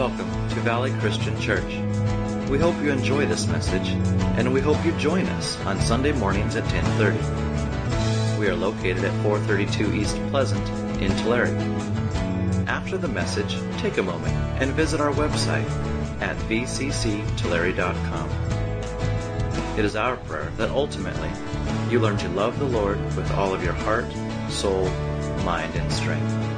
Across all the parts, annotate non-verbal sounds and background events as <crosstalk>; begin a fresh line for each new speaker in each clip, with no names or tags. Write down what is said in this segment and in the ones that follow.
Welcome to Valley Christian Church. We hope you enjoy this message, and we hope you join us on Sunday mornings at 10:30. We are located at 432 East Pleasant in Tulare. After the message, take a moment and visit our website at vcctulare.com. It is our prayer that ultimately you learn to love the Lord with all of your heart, soul, mind, and strength.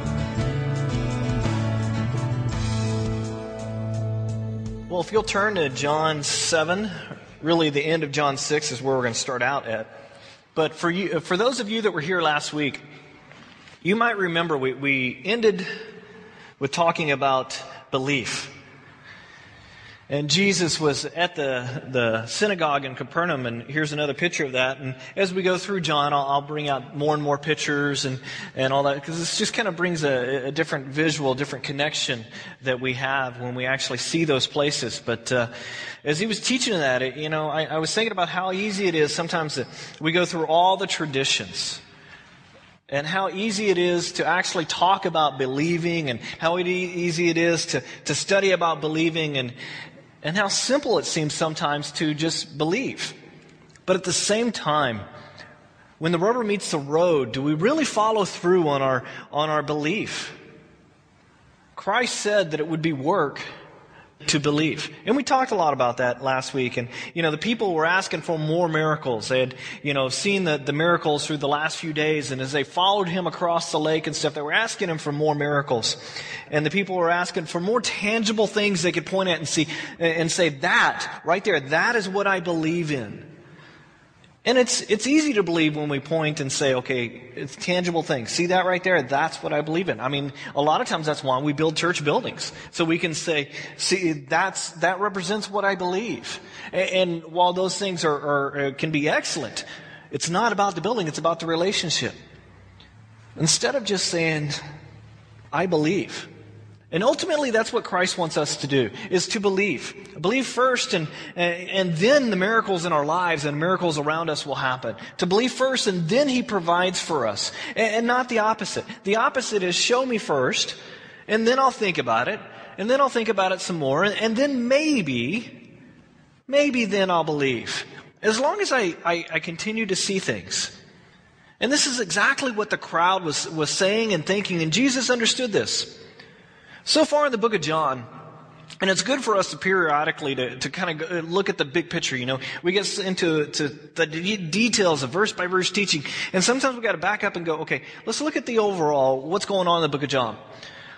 Well, if you'll turn to John 7, really the end of John 6 is where we're going to start out at. But for you, for those of you that were here last week, you might remember we, we ended with talking about belief. And Jesus was at the, the synagogue in Capernaum, and here's another picture of that. And as we go through John, I'll, I'll bring out more and more pictures and, and all that, because this just kind of brings a, a, different visual, different connection that we have when we actually see those places. But uh, as he was teaching that, it, you know, I, I was thinking about how easy it is sometimes that we go through all the traditions and how easy it is to actually talk about believing and how easy it is to, to study about believing and, and how simple it seems sometimes to just believe. But at the same time, when the rubber meets the road, do we really follow through on our, on our belief? Christ said that it would be work to believe. And we talked a lot about that last week. And, you know, the people were asking for more miracles. They had, you know, seen the, the miracles through the last few days. And as they followed him across the lake and stuff, they were asking him for more miracles. And the people were asking for more tangible things they could point at and see, and say, that, right there, that is what I believe in. And it's, it's easy to believe when we point and say, okay, it's tangible things. See that right there? That's what I believe in. I mean, a lot of times that's why we build church buildings. So we can say, see, that's, that represents what I believe. And, and while those things are, are, uh, can be excellent, it's not about the building, it's about the relationship. Instead of just saying, I believe. And ultimately, that's what Christ wants us to do, is to believe. Believe first, and, and then the miracles in our lives and miracles around us will happen. To believe first, and then He provides for us. And not the opposite. The opposite is show me first, and then I'll think about it, and then I'll think about it some more, and then maybe, maybe then I'll believe. As long as I, I, I continue to see things. And this is exactly what the crowd was, was saying and thinking, and Jesus understood this. So far in the book of John, and it's good for us to periodically to, to kind of look at the big picture. You know, we get into to the details of verse by verse teaching, and sometimes we got to back up and go, okay, let's look at the overall what's going on in the book of John.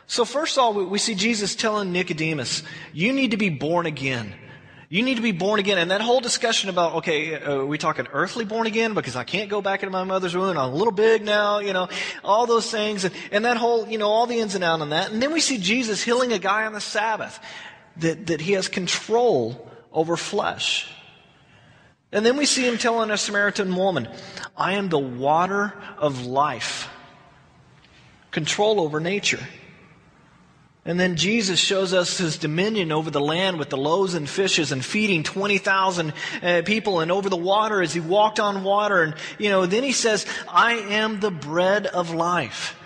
So first of all, we, we see Jesus telling Nicodemus, "You need to be born again." You need to be born again. And that whole discussion about, okay, uh, we talking earthly born again? Because I can't go back into my mother's womb. I'm a little big now, you know, all those things. And, and that whole, you know, all the ins and outs on that. And then we see Jesus healing a guy on the Sabbath. That, that he has control over flesh. And then we see him telling a Samaritan woman, I am the water of life. Control over nature. And then Jesus shows us his dominion over the land with the loaves and fishes and feeding 20,000 uh, people and over the water as he walked on water. And, you know, then he says, I am the bread of life.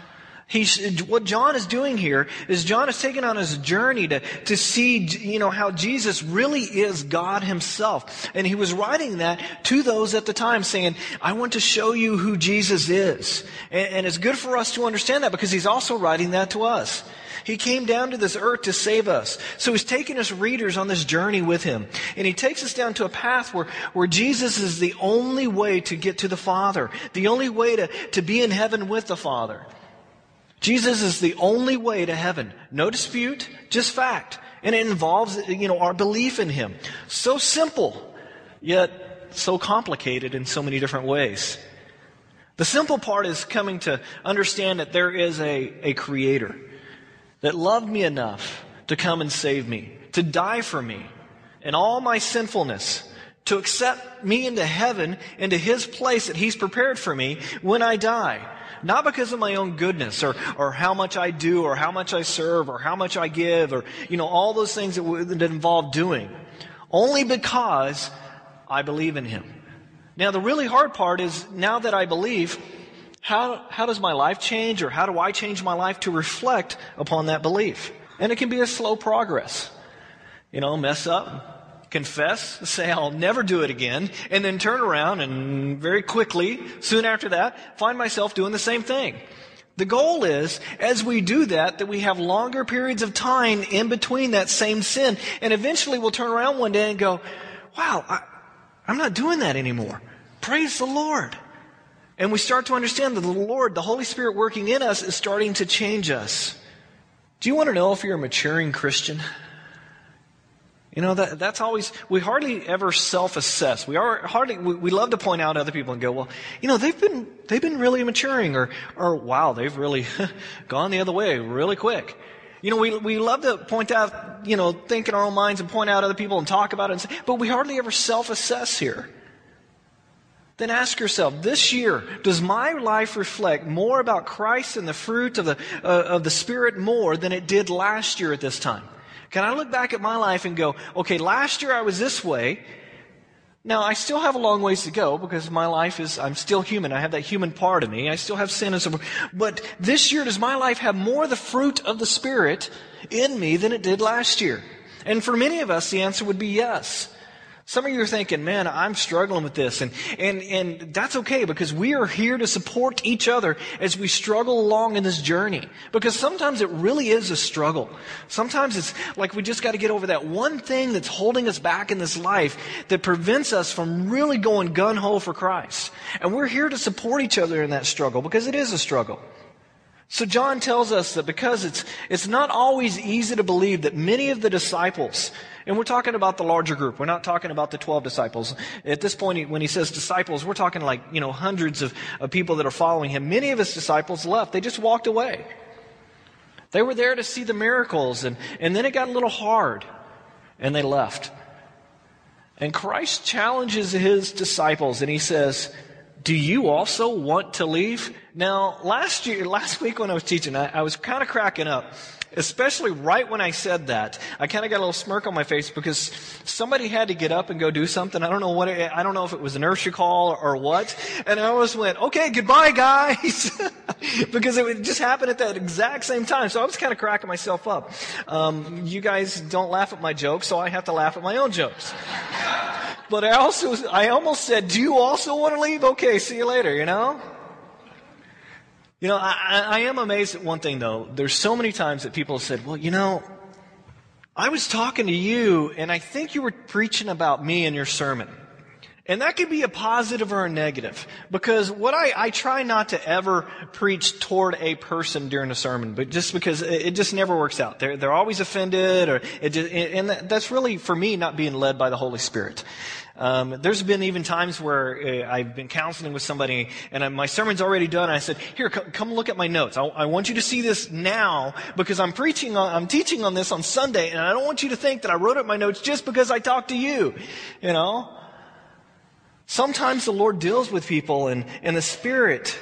He's, what John is doing here is John is taking on his journey to, to see, you know, how Jesus really is God himself. And he was writing that to those at the time saying, I want to show you who Jesus is. And, and it's good for us to understand that because he's also writing that to us. He came down to this earth to save us. So he's taking us readers on this journey with him. And he takes us down to a path where, where Jesus is the only way to get to the Father, the only way to, to be in heaven with the Father. Jesus is the only way to heaven. No dispute, just fact. And it involves, you know, our belief in him. So simple, yet so complicated in so many different ways. The simple part is coming to understand that there is a, a creator that loved me enough to come and save me, to die for me and all my sinfulness, to accept me into heaven, into his place that he's prepared for me when I die. Not because of my own goodness or, or how much I do or how much I serve or how much I give or, you know, all those things that, that involve doing. Only because I believe in him. Now, the really hard part is now that I believe, how, how does my life change or how do I change my life to reflect upon that belief? And it can be a slow progress. You know, mess up, confess, say, I'll never do it again, and then turn around and very quickly, soon after that, find myself doing the same thing. The goal is, as we do that, that we have longer periods of time in between that same sin, and eventually we'll turn around one day and go, wow, I, I'm not doing that anymore. Praise the Lord. And we start to understand that the Lord, the Holy Spirit working in us, is starting to change us. Do you want to know if you're a maturing Christian? You know, that, that's always, we hardly ever self-assess. We are hardly, we, we, love to point out other people and go, well, you know, they've been, they've been really maturing or, or wow, they've really <laughs> gone the other way really quick. You know, we, we love to point out, you know, think in our own minds and point out other people and talk about it, say, but we hardly ever self-assess here. Then ask yourself, this year, does my life reflect more about Christ and the fruit of the, uh, of the Spirit more than it did last year at this time? Can I look back at my life and go, okay, last year I was this way. Now, I still have a long ways to go because my life is, I'm still human. I have that human part of me. I still have sin and so forth. But this year, does my life have more of the fruit of the Spirit in me than it did last year? And for many of us, the answer would be yes. Some of you are thinking, man, I'm struggling with this. And, and, and that's okay because we are here to support each other as we struggle along in this journey. Because sometimes it really is a struggle. Sometimes it's like we just got to get over that one thing that's holding us back in this life that prevents us from really going gun ho for Christ. And we're here to support each other in that struggle because it is a struggle. So John tells us that because it's, it's not always easy to believe that many of the disciples and we're talking about the larger group. We're not talking about the 12 disciples. At this point, when he says disciples, we're talking like, you know, hundreds of, of people that are following him. Many of his disciples left. They just walked away. They were there to see the miracles, and, and then it got a little hard, and they left. And Christ challenges his disciples, and he says, Do you also want to leave? Now, last year, last week when I was teaching, I, I was kind of cracking up especially right when I said that, I kind of got a little smirk on my face because somebody had to get up and go do something. I don't know what, I don't know if it was an nursery call or what. And I almost went, okay, goodbye guys. <laughs> because it would just happened at that exact same time. So I was kind of cracking myself up. Um, you guys don't laugh at my jokes, so I have to laugh at my own jokes. But I also, I almost said, do you also want to leave? Okay, see you later, you know? You know, I, I, am amazed at one thing though. There's so many times that people said, well, you know, I was talking to you and I think you were preaching about me in your sermon. And that could be a positive or a negative. Because what I, I try not to ever preach toward a person during a sermon, but just because it, it just never works out. They're, they're always offended or it just, and that's really for me not being led by the Holy Spirit. Um, there's been even times where uh, I've been counseling with somebody and I, my sermon's already done. I said, "Here, come, come look at my notes. I, I, want you to see this now because I'm preaching on, I'm teaching on this on Sunday, and I don't want you to think that I wrote up my notes just because I talked to you. You know, sometimes the Lord deals with people, and and the Spirit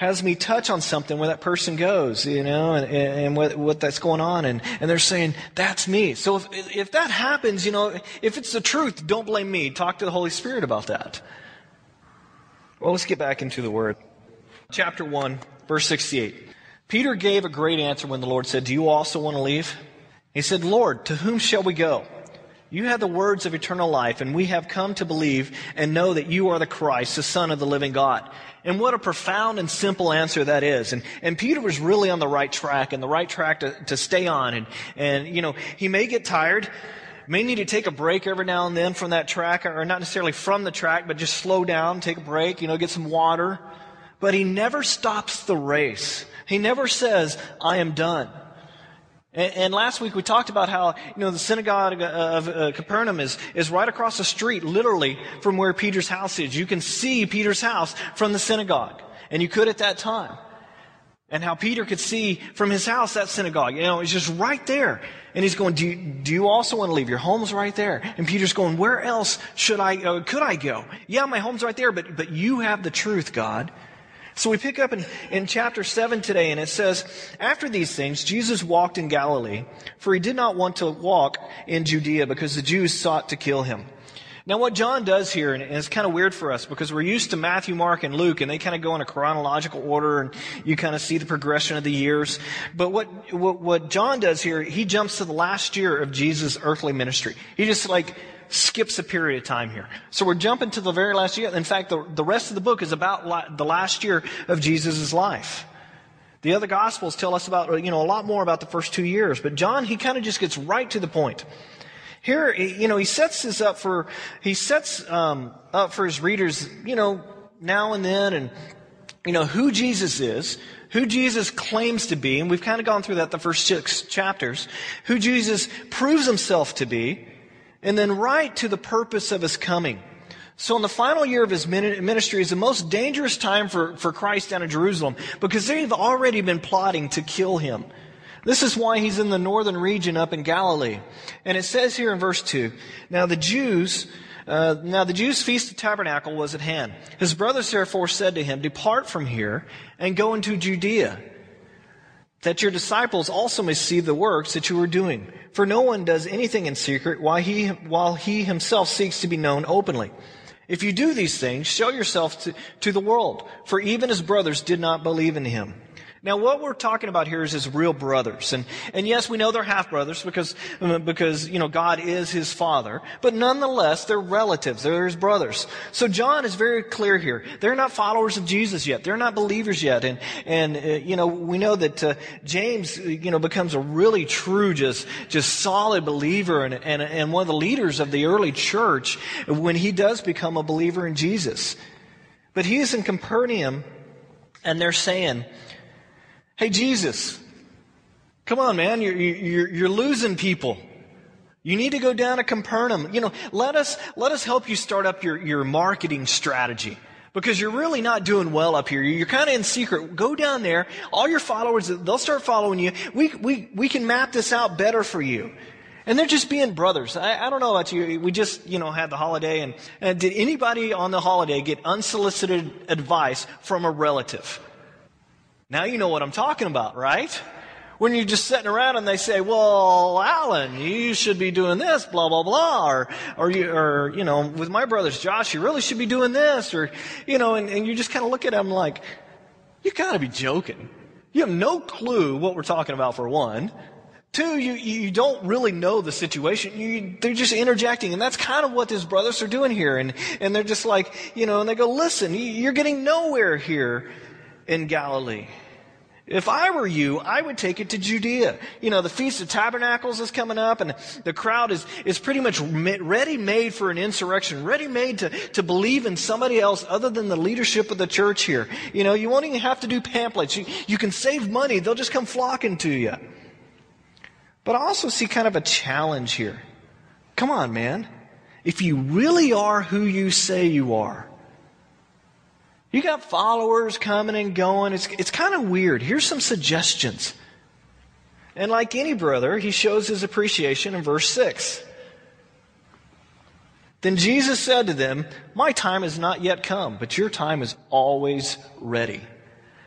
has me touch on something where that person goes, you know, and, and what, what that's going on. And, and they're saying, that's me. So if, if that happens, you know, if it's the truth, don't blame me. Talk to the Holy Spirit about that. Well, let's get back into the Word. Chapter 1, verse 68. Peter gave a great answer when the Lord said, Do you also want to leave? He said, Lord, to whom shall we go? You have the words of eternal life, and we have come to believe and know that you are the Christ, the Son of the living God. And what a profound and simple answer that is. And, and Peter was really on the right track and the right track to, to stay on. And, and, you know, he may get tired, may need to take a break every now and then from that track, or not necessarily from the track, but just slow down, take a break, you know, get some water. But he never stops the race. He never says, I am done. And, and, last week we talked about how, you know, the synagogue of uh, Capernaum is, is right across the street, literally, from where Peter's house is. You can see Peter's house from the synagogue. And you could at that time. And how Peter could see from his house that synagogue. You know, it's just right there. And he's going, do you, do you also want to leave? Your home's right there. And Peter's going, where else should I, uh, could I go? Yeah, my home's right there, but, but you have the truth, God. So we pick up in, in chapter 7 today, and it says, After these things, Jesus walked in Galilee, for he did not want to walk in Judea because the Jews sought to kill him. Now, what John does here, and it's kind of weird for us because we're used to Matthew, Mark, and Luke, and they kind of go in a chronological order, and you kind of see the progression of the years. But what, what, what John does here, he jumps to the last year of Jesus' earthly ministry. He just like skips a period of time here. So we're jumping to the very last year. In fact, the, the rest of the book is about la- the last year of Jesus' life. The other gospels tell us about, you know, a lot more about the first two years, but John, he kind of just gets right to the point. Here, you know, he sets this up for, he sets um, up for his readers, you know, now and then, and, you know, who Jesus is, who Jesus claims to be, and we've kind of gone through that the first six chapters, who Jesus proves himself to be, and then right to the purpose of his coming. So in the final year of his ministry is the most dangerous time for, for Christ down in Jerusalem because they've already been plotting to kill him. This is why he's in the northern region up in Galilee. And it says here in verse 2, Now the Jews, uh, now the Jews' feast of tabernacle was at hand. His brothers therefore said to him, Depart from here and go into Judea, that your disciples also may see the works that you are doing. For no one does anything in secret while he, while he himself seeks to be known openly. If you do these things, show yourself to, to the world, for even his brothers did not believe in him. Now, what we're talking about here is his real brothers. And, and yes, we know they're half brothers because, because, you know, God is his father. But nonetheless, they're relatives. They're his brothers. So John is very clear here. They're not followers of Jesus yet. They're not believers yet. And, and, uh, you know, we know that, uh, James, you know, becomes a really true, just, just solid believer and, and, and one of the leaders of the early church when he does become a believer in Jesus. But he is in Capernaum and they're saying, Hey, Jesus, come on, man, you're, you're, you're losing people. You need to go down to Capernaum. You know, let us, let us help you start up your, your marketing strategy. Because you're really not doing well up here. You're kind of in secret. Go down there. All your followers, they'll start following you. We, we, we can map this out better for you. And they're just being brothers. I, I, don't know about you. We just, you know, had the holiday and, and did anybody on the holiday get unsolicited advice from a relative? Now you know what I'm talking about, right? When you're just sitting around and they say, well, Alan, you should be doing this, blah, blah, blah, or, or you, or, you know, with my brothers, Josh, you really should be doing this, or, you know, and, and you just kind of look at them like, you gotta be joking. You have no clue what we're talking about for one. Two, you, you don't really know the situation. You, they're just interjecting. And that's kind of what his brothers are doing here. And, and they're just like, you know, and they go, listen, you're getting nowhere here in Galilee. If I were you, I would take it to Judea. You know, the Feast of Tabernacles is coming up and the crowd is, is pretty much ready made for an insurrection, ready made to, to believe in somebody else other than the leadership of the church here. You know, you won't even have to do pamphlets. You, you can save money. They'll just come flocking to you. But I also see kind of a challenge here. Come on, man. If you really are who you say you are, you got followers coming and going. It's, it's kind of weird. Here's some suggestions. And like any brother, he shows his appreciation in verse 6. Then Jesus said to them, My time has not yet come, but your time is always ready.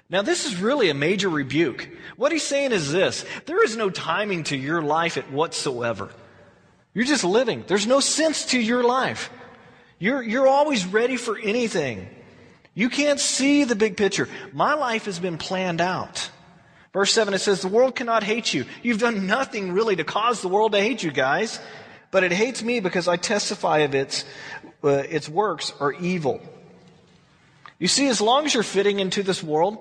Now, this is really a major rebuke. What he's saying is this there is no timing to your life at whatsoever. You're just living. There's no sense to your life. You're, you're always ready for anything. You can't see the big picture. My life has been planned out. Verse 7, it says, The world cannot hate you. You've done nothing really to cause the world to hate you guys, but it hates me because I testify of its, uh, its works are evil. You see, as long as you're fitting into this world,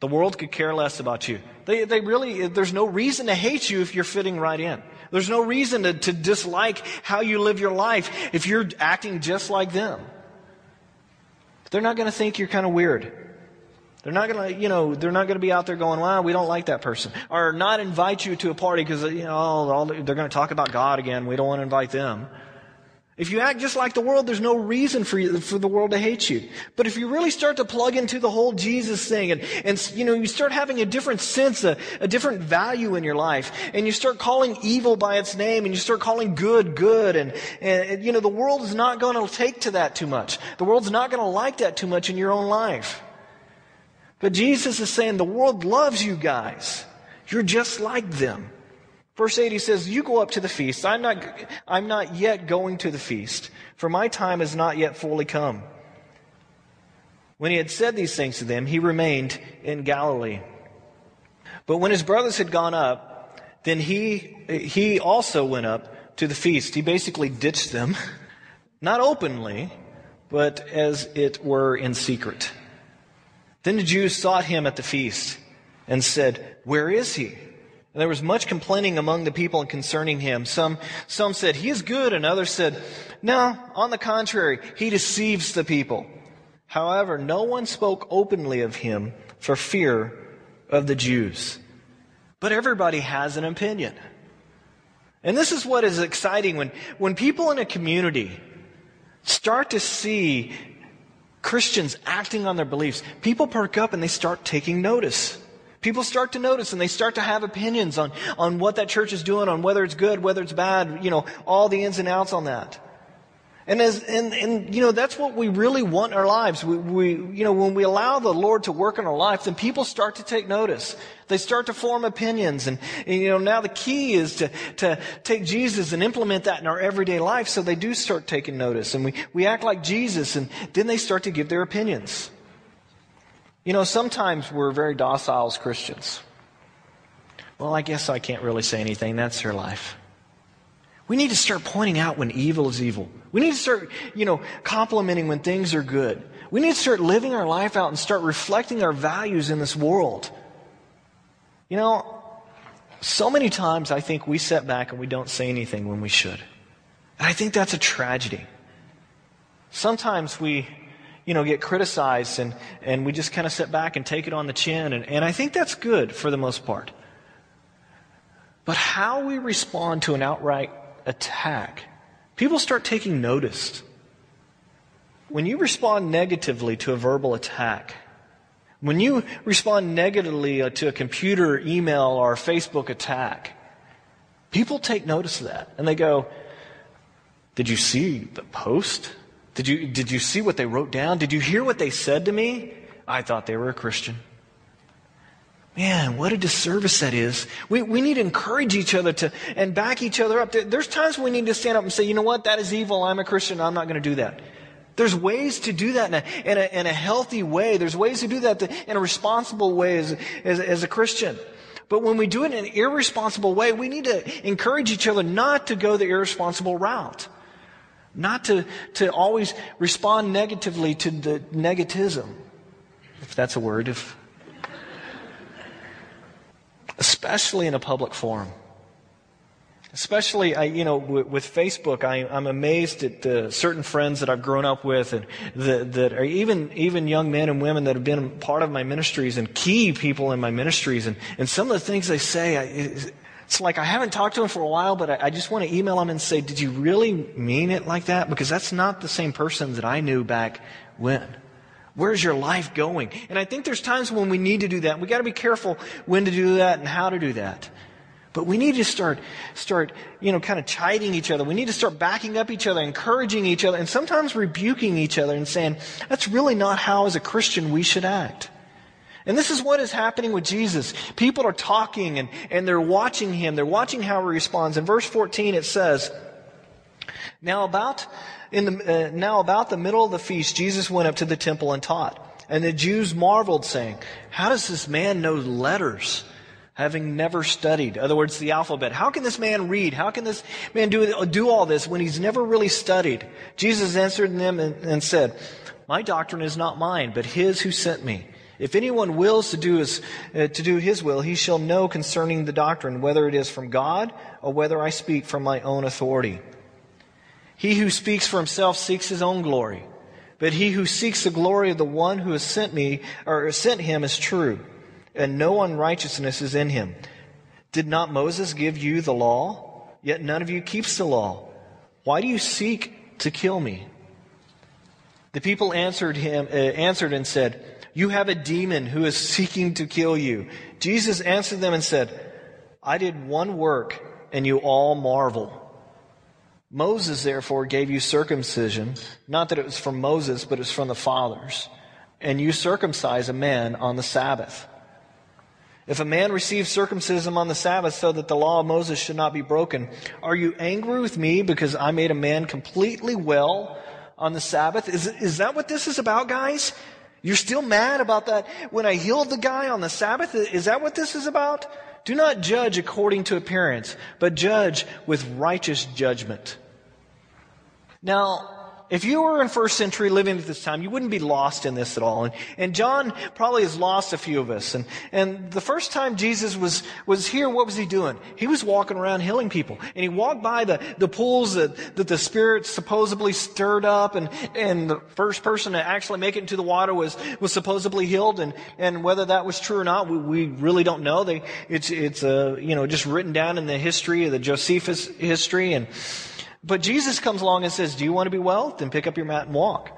the world could care less about you. They, they really, there's no reason to hate you if you're fitting right in. There's no reason to, to dislike how you live your life if you're acting just like them. They're not going to think you're kind of weird. They're not going to, you know, they're not going to be out there going, "Well, we don't like that person," or not invite you to a party because you know all, all, they're going to talk about God again. We don't want to invite them. If you act just like the world, there's no reason for you, for the world to hate you. But if you really start to plug into the whole Jesus thing and, and you know, you start having a different sense, a, a different value in your life, and you start calling evil by its name and you start calling good good and, and you know, the world is not going to take to that too much. The world's not going to like that too much in your own life. But Jesus is saying the world loves you guys. You're just like them. Verse 8, he says, You go up to the feast. I'm not, I'm not yet going to the feast, for my time has not yet fully come. When he had said these things to them, he remained in Galilee. But when his brothers had gone up, then he, he also went up to the feast. He basically ditched them, <laughs> not openly, but as it were in secret. Then the Jews sought him at the feast and said, Where is he? And there was much complaining among the people concerning him. Some, some said, He is good, and others said, No, on the contrary, he deceives the people. However, no one spoke openly of him for fear of the Jews. But everybody has an opinion. And this is what is exciting when, when people in a community start to see Christians acting on their beliefs, people perk up and they start taking notice. People start to notice and they start to have opinions on, on what that church is doing, on whether it's good, whether it's bad, you know, all the ins and outs on that. And as, and, and, you know, that's what we really want in our lives. We, we, you know, when we allow the Lord to work in our lives, then people start to take notice. They start to form opinions. And, and, you know, now the key is to, to take Jesus and implement that in our everyday life so they do start taking notice. And we, we act like Jesus and then they start to give their opinions. You know, sometimes we're very docile as Christians. Well, I guess I can't really say anything. That's their life. We need to start pointing out when evil is evil. We need to start, you know, complimenting when things are good. We need to start living our life out and start reflecting our values in this world. You know, so many times I think we set back and we don't say anything when we should. And I think that's a tragedy. Sometimes we, you know, get criticized and, and we just kind of sit back and take it on the chin. And, and I think that's good for the most part. But how we respond to an outright attack people start taking notice. When you respond negatively to a verbal attack, when you respond negatively uh, to a computer, email, or Facebook attack, people take notice of that and they go, Did you see the post? Did you, did you see what they wrote down? Did you hear what they said to me? I thought they were a Christian. Man, what a disservice that is. We, we need to encourage each other to, and back each other up. There's times we need to stand up and say, you know what, that is evil. I'm a Christian. I'm not going to do that. There's ways to do that in a, in a, in a healthy way. There's ways to do that to, in a responsible way as, as, as a Christian. But when we do it in an irresponsible way, we need to encourage each other not to go the irresponsible route. Not to, to always respond negatively to the negativism. If that's a word, if especially in a public forum. Especially, I, you know, with, with Facebook, I, am amazed at certain friends that I've grown up with, and the, that are even even young men and women that have been part of my ministries and key people in my ministries, and, and some of the things they say, I, it's like I haven't talked to him for a while, but I, I just want to email him and say, "Did you really mean it like that?" Because that's not the same person that I knew back when. Where's your life going? And I think there's times when we need to do that. We got to be careful when to do that and how to do that. But we need to start, start, you know, kind of chiding each other. We need to start backing up each other, encouraging each other, and sometimes rebuking each other and saying, that's really not how, as a Christian, we should act. And this is what is happening with Jesus. People are talking and, and they're watching him. They're watching how he responds. In verse 14, it says, Now about in the, uh, now about the middle of the feast, Jesus went up to the temple and taught. And the Jews marveled, saying, How does this man know letters, having never studied? In other words, the alphabet. How can this man read? How can this man do, do all this when he's never really studied? Jesus answered them and, and said, My doctrine is not mine, but his who sent me. If anyone wills to do, his, uh, to do his will, he shall know concerning the doctrine, whether it is from God or whether I speak from my own authority. He who speaks for himself seeks his own glory. But he who seeks the glory of the one who has sent me or sent him is true, and no unrighteousness is in him. Did not Moses give you the law? Yet none of you keeps the law. Why do you seek to kill me? The people answered him, uh, answered and said, You have a demon who is seeking to kill you. Jesus answered them and said, I did one work, and you all marvel. Moses, therefore, gave you circumcision, not that it was from Moses, but it was from the fathers. And you circumcise a man on the Sabbath. If a man receives circumcision on the Sabbath so that the law of Moses should not be broken, are you angry with me because I made a man completely well on the Sabbath? Is, is that what this is about, guys? You're still mad about that when I healed the guy on the Sabbath? Is that what this is about? Do not judge according to appearance, but judge with righteous judgment. Now, if you were in first century living at this time, you wouldn't be lost in this at all. And, and John probably has lost a few of us. And, and the first time Jesus was, was here, what was he doing? He was walking around healing people. And he walked by the, the pools that, that the Spirit supposedly stirred up. And, and the first person to actually make it into the water was, was supposedly healed. And, and whether that was true or not, we, we really don't know. They, it's, it's, uh, you know, just written down in the history of the Josephus history. And, but Jesus comes along and says, Do you want to be well? Then pick up your mat and walk.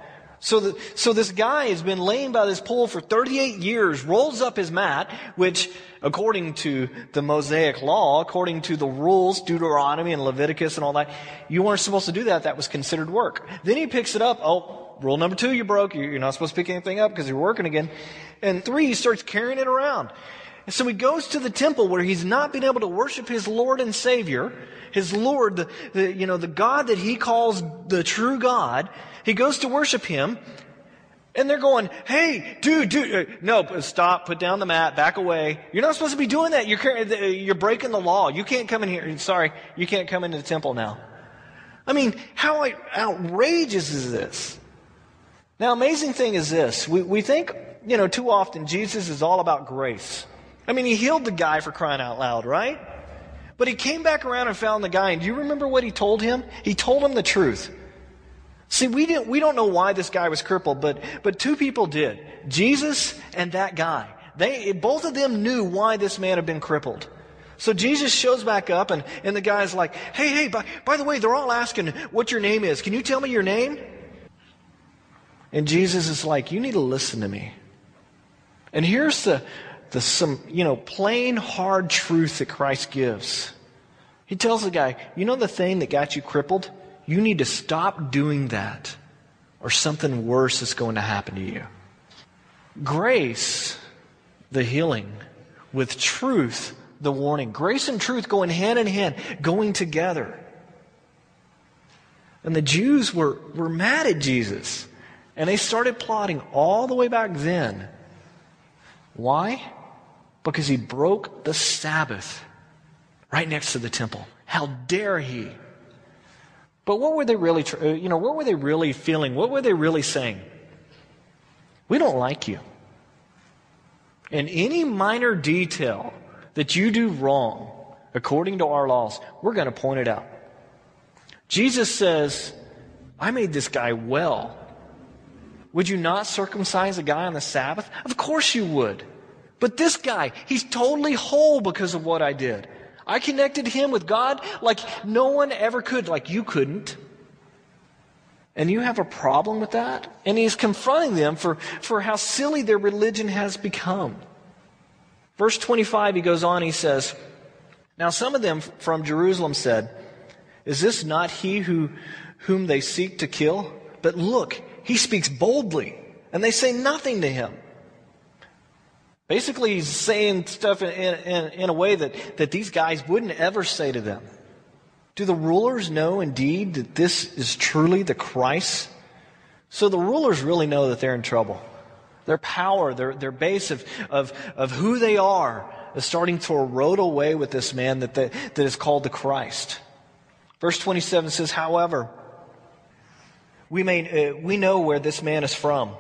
So, the, so this guy has been laying by this pool for 38 years, rolls up his mat, which, according to the Mosaic law, according to the rules, Deuteronomy and Leviticus and all that, you weren't supposed to do that. That was considered work. Then he picks it up. Oh, rule number two, you broke. You're not supposed to pick anything up because you're working again. And three, he starts carrying it around. And so he goes to the temple where he's not been able to worship his Lord and Savior his Lord, the, the, you know, the God that he calls the true God. He goes to worship him. And they're going, hey, dude, dude, uh, no, stop, put down the mat, back away. You're not supposed to be doing that. You're, uh, you're breaking the law. You can't come in here. Sorry, you can't come into the temple now. I mean, how outrageous is this? Now, amazing thing is this. We, we think, you know, too often Jesus is all about grace. I mean, he healed the guy for crying out loud, right? But he came back around and found the guy, and do you remember what he told him? He told him the truth. See, we, didn't, we don't know why this guy was crippled, but, but two people did Jesus and that guy. They, both of them knew why this man had been crippled. So Jesus shows back up, and, and the guy's like, Hey, hey, by, by the way, they're all asking what your name is. Can you tell me your name? And Jesus is like, You need to listen to me. And here's the, the some, you know, plain hard truth that Christ gives. He tells the guy, you know the thing that got you crippled? You need to stop doing that or something worse is going to happen to you. Grace, the healing, with truth, the warning. Grace and truth going hand in hand, going together. And the Jews were, were mad at Jesus. And they started plotting all the way back then. Why? Because he broke the Sabbath right next to the temple. How dare he? But what were they really, uh, you know, what were they really feeling? What were they really saying? We don't like you. And any minor detail that you do wrong, according to our laws, we're going to point it out. Jesus says, I made this guy well. Would you not circumcise a guy on the Sabbath? Of course you would. But this guy, he's totally whole because of what I did. I connected him with God like no one ever could, like you couldn't. And you have a problem with that? And he's confronting them for, for how silly their religion has become. Verse 25, he goes on, he says, Now some of them from Jerusalem said, Is this not he who, whom they seek to kill? But look, he speaks boldly, and they say nothing to him. Basically, he's saying stuff in, in, in, a way that, that these guys wouldn't ever say to them. Do the rulers know indeed that this is truly the Christ? So the rulers really know that they're in trouble. Their power, their, their base of, of, of who they are is starting to erode away with this man that, that, that is called the Christ. Verse 27 says, however, we, may, uh, we know where this man is from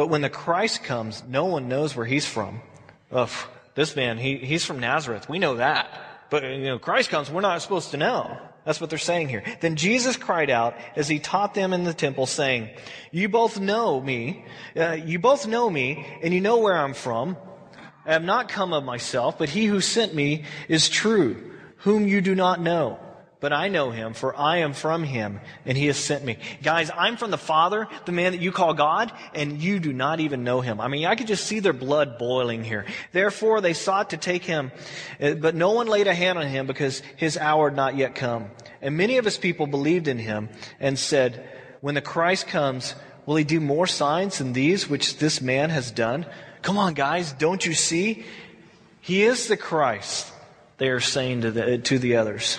but when the Christ comes, no one knows where he's from. Ugh, this man, he, he's from Nazareth. We know that. But, you know, Christ comes, we're not supposed to know. That's what they're saying here. Then Jesus cried out as he taught them in the temple, saying, You both know me, uh, you both know me, and you know where I'm from. I have not come of myself, but he who sent me is true, whom you do not know but I know him, for I am from him, and he has sent me. Guys, I'm from the Father, the man that you call God, and you do not even know him. I mean, I could just see their blood boiling here. Therefore, they sought to take him, eh, but no one laid a hand on him because his hour had not yet come. And many of his people believed in him and said, When the Christ comes, will he do more signs than these which this man has done? Come on, guys, don't you see? He is the Christ, they are saying to the, to the others.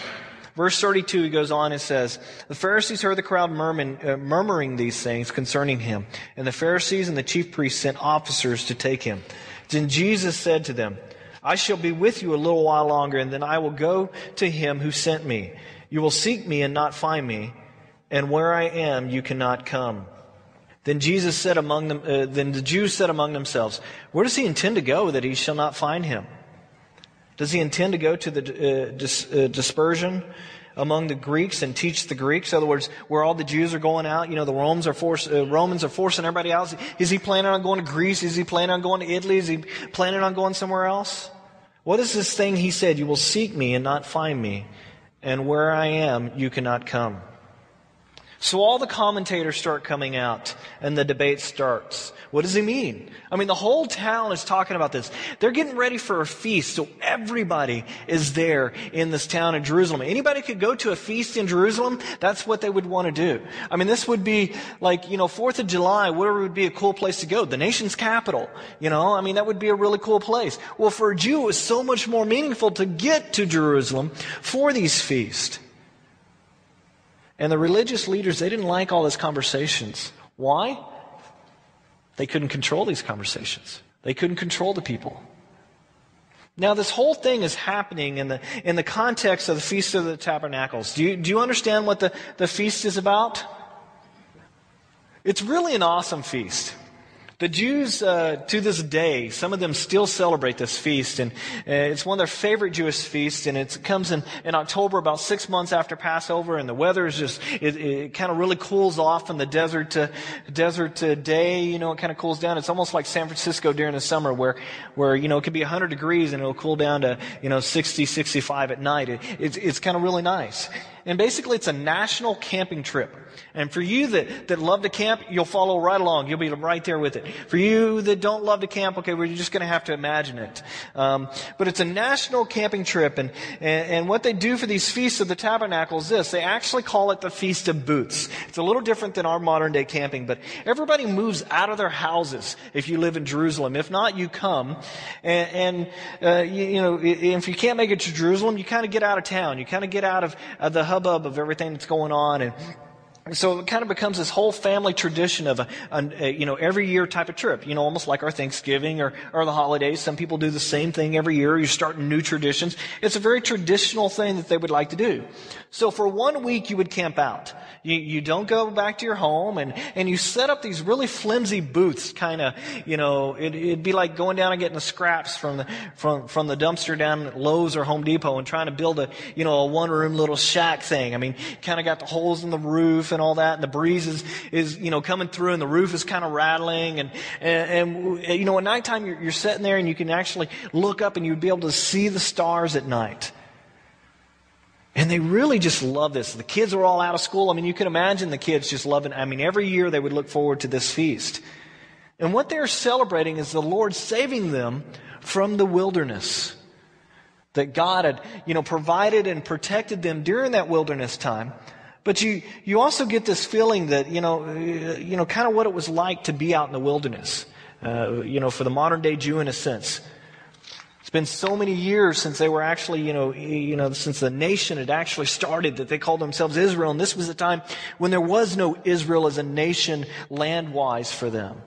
Verse 32, he goes on and says, The Pharisees heard the crowd murmuring, uh, murmuring these things concerning him, and the Pharisees and the chief priests sent officers to take him. Then Jesus said to them, I shall be with you a little while longer, and then I will go to him who sent me. You will seek me and not find me, and where I am you cannot come. Then Jesus said among them, uh, then the Jews said among themselves, Where does he intend to go that he shall not find him? Does he intend to go to the uh, dis, uh, dispersion among the Greeks and teach the Greeks? In other words, where all the Jews are going out, you know, the Romans are, force, uh, Romans are forcing everybody else. Is he planning on going to Greece? Is he planning on going to Italy? Is he planning on going somewhere else? What is this thing he said? You will seek me and not find me, and where I am, you cannot come. So all the commentators start coming out and the debate starts. What does he mean? I mean, the whole town is talking about this. They're getting ready for a feast, so everybody is there in this town of Jerusalem. Anybody could go to a feast in Jerusalem. That's what they would want to do. I mean, this would be like, you know, 4th of July, where would be a cool place to go? The nation's capital. You know, I mean, that would be a really cool place. Well, for a Jew, it was so much more meaningful to get to Jerusalem for these feasts. And the religious leaders, they didn't like all these conversations. Why? They couldn't control these conversations. They couldn't control the people. Now, this whole thing is happening in the, in the context of the Feast of the Tabernacles. Do you, do you understand what the, the feast is about? It's really an awesome feast. The Jews, uh, to this day, some of them still celebrate this feast, and uh, it's one of their favorite Jewish feasts, and it comes in, in October, about six months after Passover, and the weather is just, it, it kind of really cools off in the desert to, desert to day, you know, it kind of cools down. It's almost like San Francisco during the summer where, where, you know, it could be 100 degrees and it'll cool down to, you know, 60, 65 at night. It, it's, it's kind of really nice. And basically, it's a national camping trip. And for you that, that love to camp, you'll follow right along. You'll be right there with it. For you that don't love to camp, okay, we're just going to have to imagine it. Um, but it's a national camping trip. And, and, and what they do for these feasts of the tabernacle is this. They actually call it the Feast of Booths. It's a little different than our modern day camping, but everybody moves out of their houses if you live in Jerusalem. If not, you come. And, and uh, you, you, know, if you can't make it to Jerusalem, you kind of get out of town. You kind of get out of uh, the hubbub of everything that's going on. And so it kind of becomes this whole family tradition of a, a, a, you know every year type of trip you know almost like our thanksgiving or, or the holidays. Some people do the same thing every year. You start new traditions. It's a very traditional thing that they would like to do. So for one week you would camp out. You, you don't go back to your home and, and you set up these really flimsy booths, kind of, you know, it, it'd be like going down and getting the scraps from the, from, from the dumpster down at Lowe's or Home Depot and trying to build a, you know, a one room little shack thing. I mean, kind of got the holes in the roof and all that and the breeze is, is you know, coming through and the roof is kind of rattling and, and, and, you know, at nighttime you're, you're sitting there and you can actually look up and you'd be able to see the stars at night. And they really just love this. The kids are all out of school. I mean, you can imagine the kids just loving, I mean, every year they would look forward to this feast. And what they're celebrating is the Lord saving them from the wilderness. That God had, you know, provided and protected them during that wilderness time. But you, you also get this feeling that, you know, you know, kind of what it was like to be out in the wilderness. Uh, you know, for the modern day Jew in a sense It's been so many years since they were actually, you know, you know, since the nation had actually started that they called themselves Israel. And this was a time when there was no Israel as a nation land-wise for them.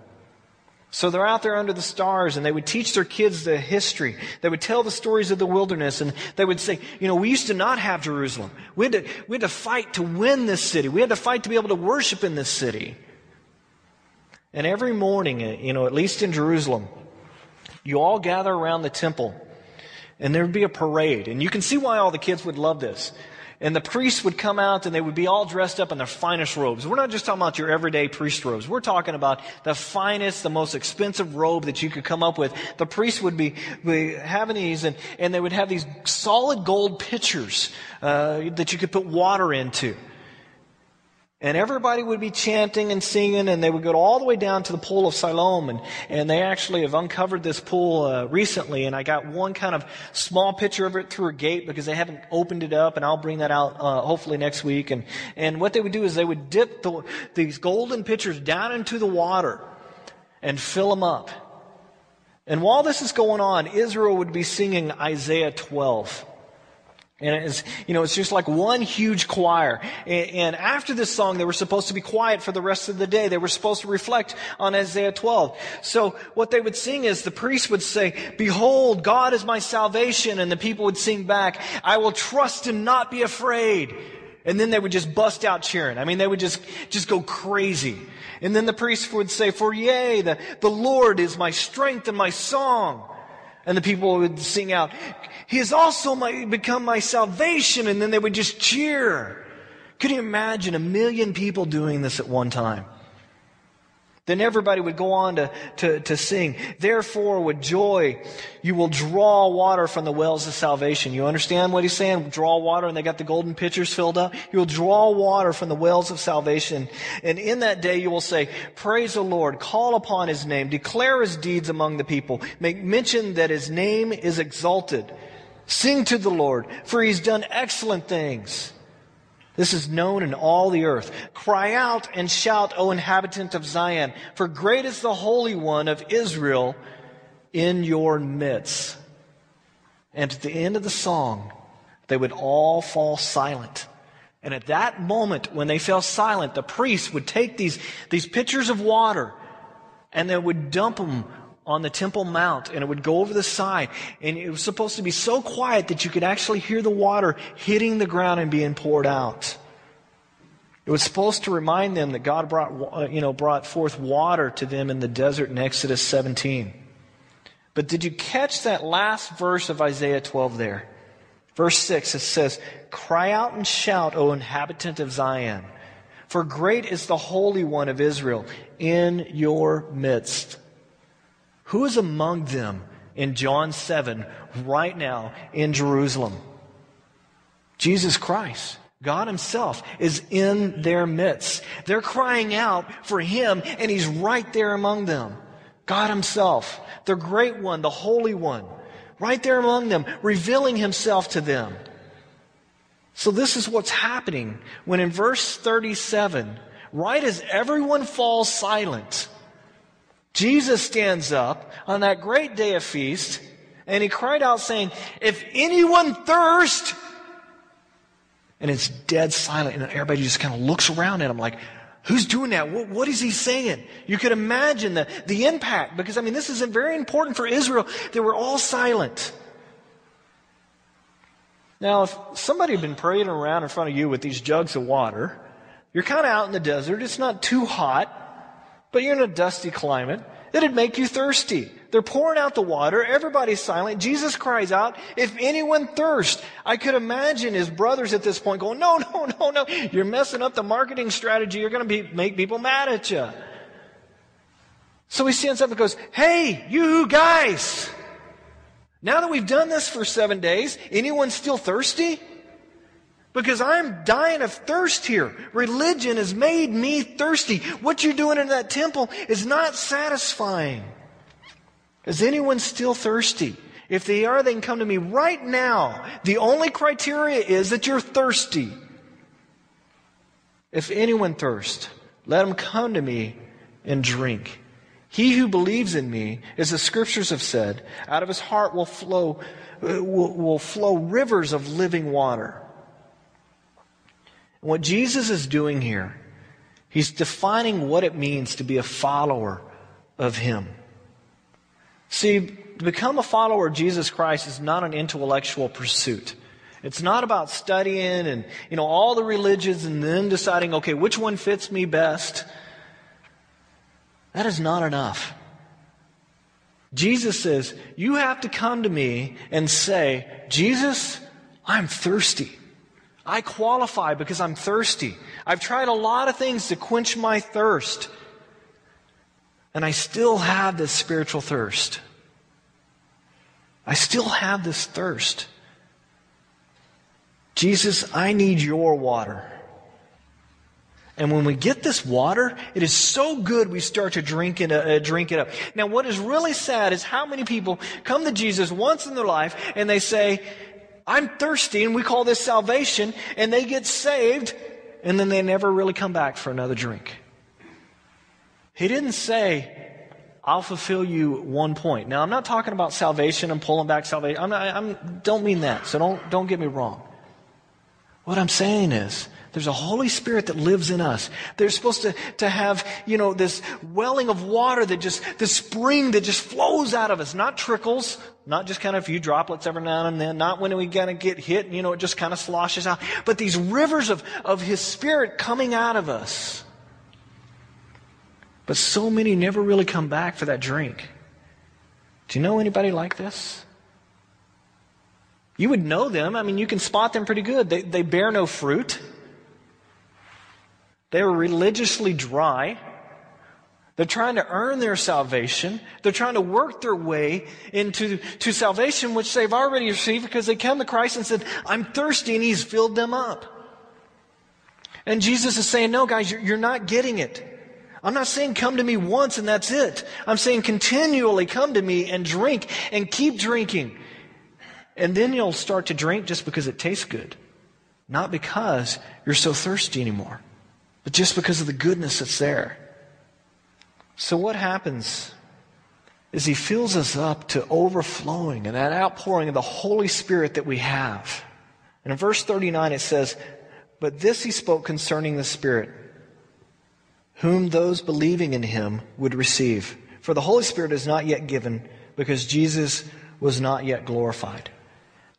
So they're out there under the stars and they would teach their kids the history. They would tell the stories of the wilderness and they would say, you know, we used to not have Jerusalem. We had to, we had to fight to win this city. We had to fight to be able to worship in this city. And every morning, uh, you know, at least in Jerusalem, you all gather around the temple, and there would be a parade. And you can see why all the kids would love this. And the priests would come out and they would be all dressed up in their finest robes. We're not just talking about your everyday priest robes. We're talking about the finest, the most expensive robe that you could come up with. The priests would be, be having these and, and they would have these solid gold pitchers uh, that you could put water into. And everybody would be chanting and singing, and they would go all the way down to the pool of Siloam. And, and they actually have uncovered this pool uh, recently, and I got one kind of small picture of it through a gate because they haven't opened it up, and I'll bring that out uh, hopefully next week. And, and what they would do is they would dip the, these golden pitchers down into the water and fill them up. And while this is going on, Israel would be singing Isaiah 12. And it's, you know, it's just like one huge choir. And after this song, they were supposed to be quiet for the rest of the day. They were supposed to reflect on Isaiah 12. So what they would sing is the priest would say, Behold, God is my salvation. And the people would sing back, I will trust and not be afraid. And then they would just bust out cheering. I mean, they would just, just go crazy. And then the priest would say, For yea, the, the Lord is my strength and my song. And the people would sing out, He has also my, become my salvation. And then they would just cheer. Could you imagine a million people doing this at one time? Then everybody would go on to, to, to sing. Therefore, with joy, you will draw water from the wells of salvation. You understand what he's saying? Draw water, and they got the golden pitchers filled up. You will draw water from the wells of salvation. And in that day, you will say, Praise the Lord, call upon his name, declare his deeds among the people, make mention that his name is exalted. Sing to the Lord, for he's done excellent things. This is known in all the earth. Cry out and shout, O inhabitant of Zion, for great is the Holy One of Israel in your midst. And at the end of the song, they would all fall silent. And at that moment, when they fell silent, the priests would take these, these pitchers of water and they would dump them on the Temple Mount and it would go over the side. And it was supposed to be so quiet that you could actually hear the water hitting the ground and being poured out. It was supposed to remind them that God brought, uh, you know, brought forth water to them in the desert in Exodus 17. But did you catch that last verse of Isaiah 12 there? Verse 6, it says, Cry out and shout, O inhabitant of Zion, for great is the Holy One of Israel in your midst. Who is among them in John 7 right now in Jerusalem? Jesus Christ. God Himself is in their midst. They're crying out for Him, and He's right there among them. God Himself, the Great One, the Holy One, right there among them, revealing Himself to them. So, this is what's happening when in verse 37, right as everyone falls silent, Jesus stands up on that great day of feast and he cried out saying, If anyone thirst, and it's dead silent, and everybody just kind of looks around at him like, Who's doing that? What, what is he saying? You could imagine the, the impact because, I mean, this is very important for Israel. They were all silent. Now, if somebody had been praying around in front of you with these jugs of water, you're kind of out in the desert, it's not too hot but you're in a dusty climate. It'd make you thirsty. They're pouring out the water. Everybody's silent. Jesus cries out, if anyone thirst. I could imagine his brothers at this point going, no, <laughs> no, no, no. You're messing up the marketing strategy. You're going to be, make people mad at you. So he stands up and goes, hey, you guys. Now that we've done this for seven days, anyone still thirsty? Because I'm dying of thirst here. Religion has made me thirsty. What you're doing in that temple is not satisfying. Is anyone still thirsty? If they are, they can come to me right now. The only criteria is that you're thirsty. If anyone thirst, let him come to me and drink. He who believes in me, as the scriptures have said, out of his heart will flow, uh, will, will flow rivers of living water. What Jesus is doing here, he's defining what it means to be a follower of him. See, to become a follower of Jesus Christ is not an intellectual pursuit. It's not about studying and, you know, all the religions and then deciding, okay, which one fits me best. That is not enough. Jesus says, you have to come to me and say, Jesus, I'm thirsty. I qualify because I'm thirsty. I've tried a lot of things to quench my thirst. And I still have this spiritual thirst. I still have this thirst. Jesus, I need your water. And when we get this water, it is so good we start to drink it, uh, drink it up. Now, what is really sad is how many people come to Jesus once in their life and they say, I'm thirsty, and we call this salvation, and they get saved, and then they never really come back for another drink. He didn't say, I'll fulfill you one point. Now, I'm not talking about salvation and pulling back salvation. I'm not, I'm, don't mean that. So don't, don't get me wrong. What I'm saying is, there's a Holy Spirit that lives in us. They're supposed to, to have, you know, this welling of water that just, this spring that just flows out of us, not trickles, not just kind of a few droplets every now and then, not when we kind of get hit, you know, it just kind of sloshes out, but these rivers of, of His Spirit coming out of us. But so many never really come back for that drink. Do you know anybody like this? You would know them. I mean, you can spot them pretty good. They, they bear no fruit. They are religiously dry. They're trying to earn their salvation. They're trying to work their way into to salvation, which they've already received because they came to Christ and said, I'm thirsty, and He's filled them up. And Jesus is saying, No, guys, you're, you're not getting it. I'm not saying come to me once and that's it. I'm saying continually come to me and drink and keep drinking. And then you'll start to drink just because it tastes good, not because you're so thirsty anymore but just because of the goodness that's there. So, what happens is He fills us up to overflowing and that outpouring of the Holy Spirit that we have. And in verse 39, it says, But this He spoke concerning the Spirit, whom those believing in Him would receive. For the Holy Spirit is not yet given because Jesus was not yet glorified.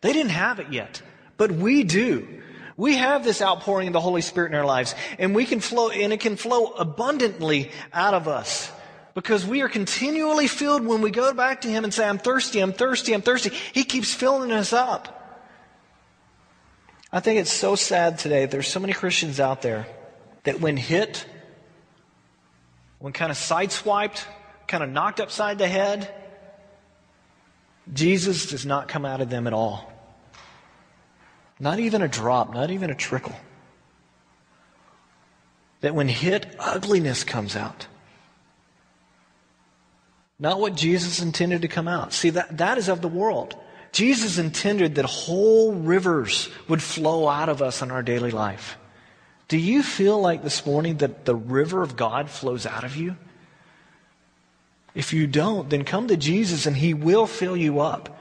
They didn't have it yet, but we do. We have this outpouring of the Holy Spirit in our lives, and we can flow, and it can flow abundantly out of us. Because we are continually filled when we go back to Him and say, I'm thirsty, I'm thirsty, I'm thirsty. He keeps filling us up. I think it's so sad today. There's so many Christians out there that when hit, when kind of sideswiped, kind of knocked upside the head, Jesus does not come out of them at all. Not even a drop, not even a trickle. That when hit, ugliness comes out. Not what Jesus intended to come out. See, that, that is of the world. Jesus intended that whole rivers would flow out of us in our daily life. Do you feel like this morning that the river of God flows out of you? If you don't, then come to Jesus and He will fill you up.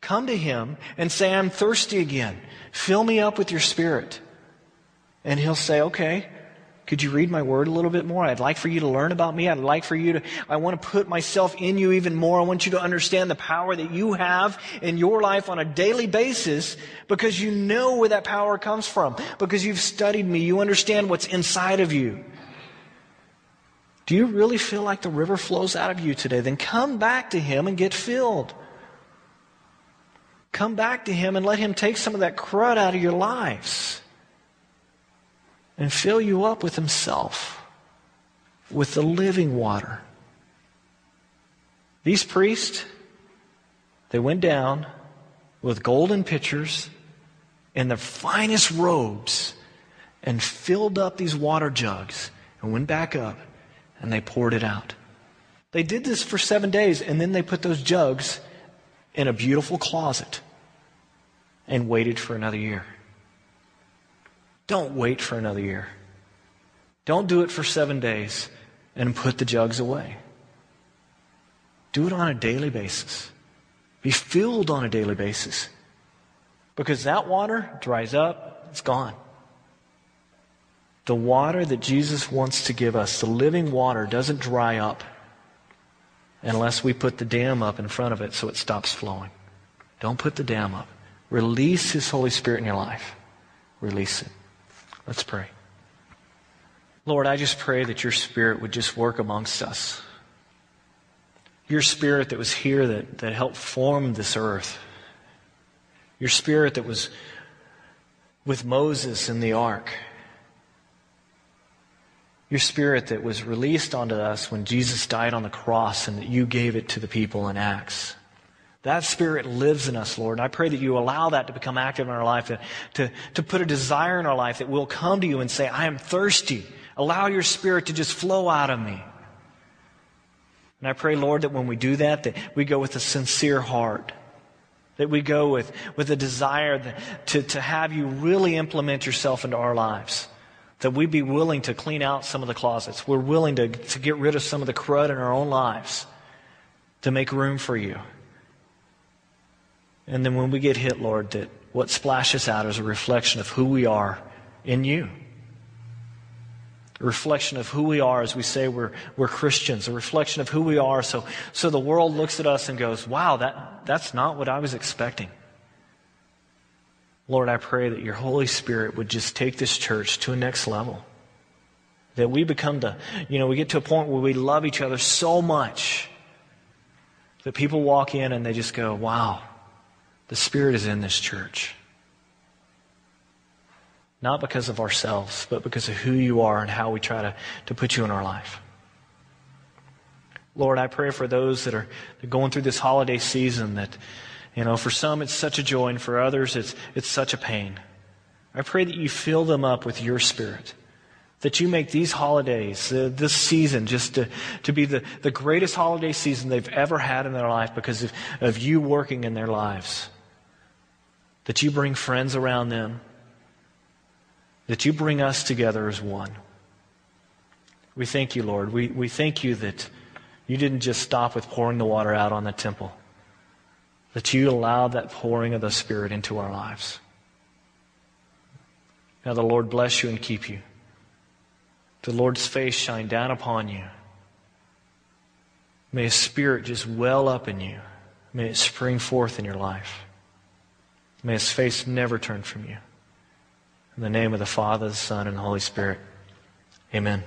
Come to Him and say, I'm thirsty again. Fill me up with your Spirit. And He'll say, okay, could you read my word a little bit more? I'd like for you to learn about me. I'd like for you to, I want to put myself in you even more. I want you to understand the power that you have in your life on a daily basis because you know where that power comes from. Because you've studied me. You understand what's inside of you. Do you really feel like the river flows out of you today? Then come back to Him and get filled. Come back to Him and let Him take some of that crud out of your lives and fill you up with Himself, with the living water. These priests, they went down with golden pitchers and the finest robes and filled up these water jugs and went back up and they poured it out. They did this for seven days and then they put those jugs in a beautiful closet and waited for another year. Don't wait for another year. Don't do it for seven days and put the jugs away. Do it on a daily basis. Be filled on a daily basis. Because that water dries up, it's gone. The water that Jesus wants to give us, the living water, doesn't dry up unless we put the dam up in front of it so it stops flowing. Don't put the dam up. Release His Holy Spirit in your life. Release it. Let's pray. Lord, I just pray that your Spirit would just work amongst us. Your Spirit that was here that, that helped form this earth. Your Spirit that was with Moses in the ark. Your Spirit that was released onto us when Jesus died on the cross and that you gave it to the people in Acts. That spirit lives in us, Lord. And I pray that you allow that to become active in our life, to, to, to put a desire in our life that we'll come to you and say, I am thirsty. Allow your spirit to just flow out of me. And I pray, Lord, that when we do that, that we go with a sincere heart. That we go with, with a desire that, to, to have you really implement yourself into our lives. That we be willing to clean out some of the closets. We're willing to, to get rid of some of the crud in our own lives to make room for you. And then when we get hit, Lord, that what splashes out is a reflection of who we are in you. A reflection of who we are as we say we're, we're Christians, a reflection of who we are. So, so the world looks at us and goes, wow, that, that's not what I was expecting. Lord, I pray that your Holy Spirit would just take this church to a next level. That we become the, you know, we get to a point where we love each other so much that people walk in and they just go, wow, the Spirit is in this church. Not because of ourselves, but because of who you are and how we try to, to put you in our life. Lord, I pray for those that are, going through this holiday season that, you know, for some it's such a joy and for others it's, it's such a pain. I pray that you fill them up with your spirit. That you make these holidays, uh, this season, just to, to be the, the greatest holiday season they've ever had in their life because of, of you working in their lives. That you bring friends around them. That you bring us together as one. We thank you, Lord. We, we thank you that you didn't just stop with pouring the water out on the temple that you allowed that pouring of the Spirit into our lives. Now the Lord bless you and keep you. The Lord's face shine down upon you. May His Spirit just well up in you. May it spring forth in your life. May His face never turn from you. In the name of the Father, the Son, and the Holy Spirit. Amen.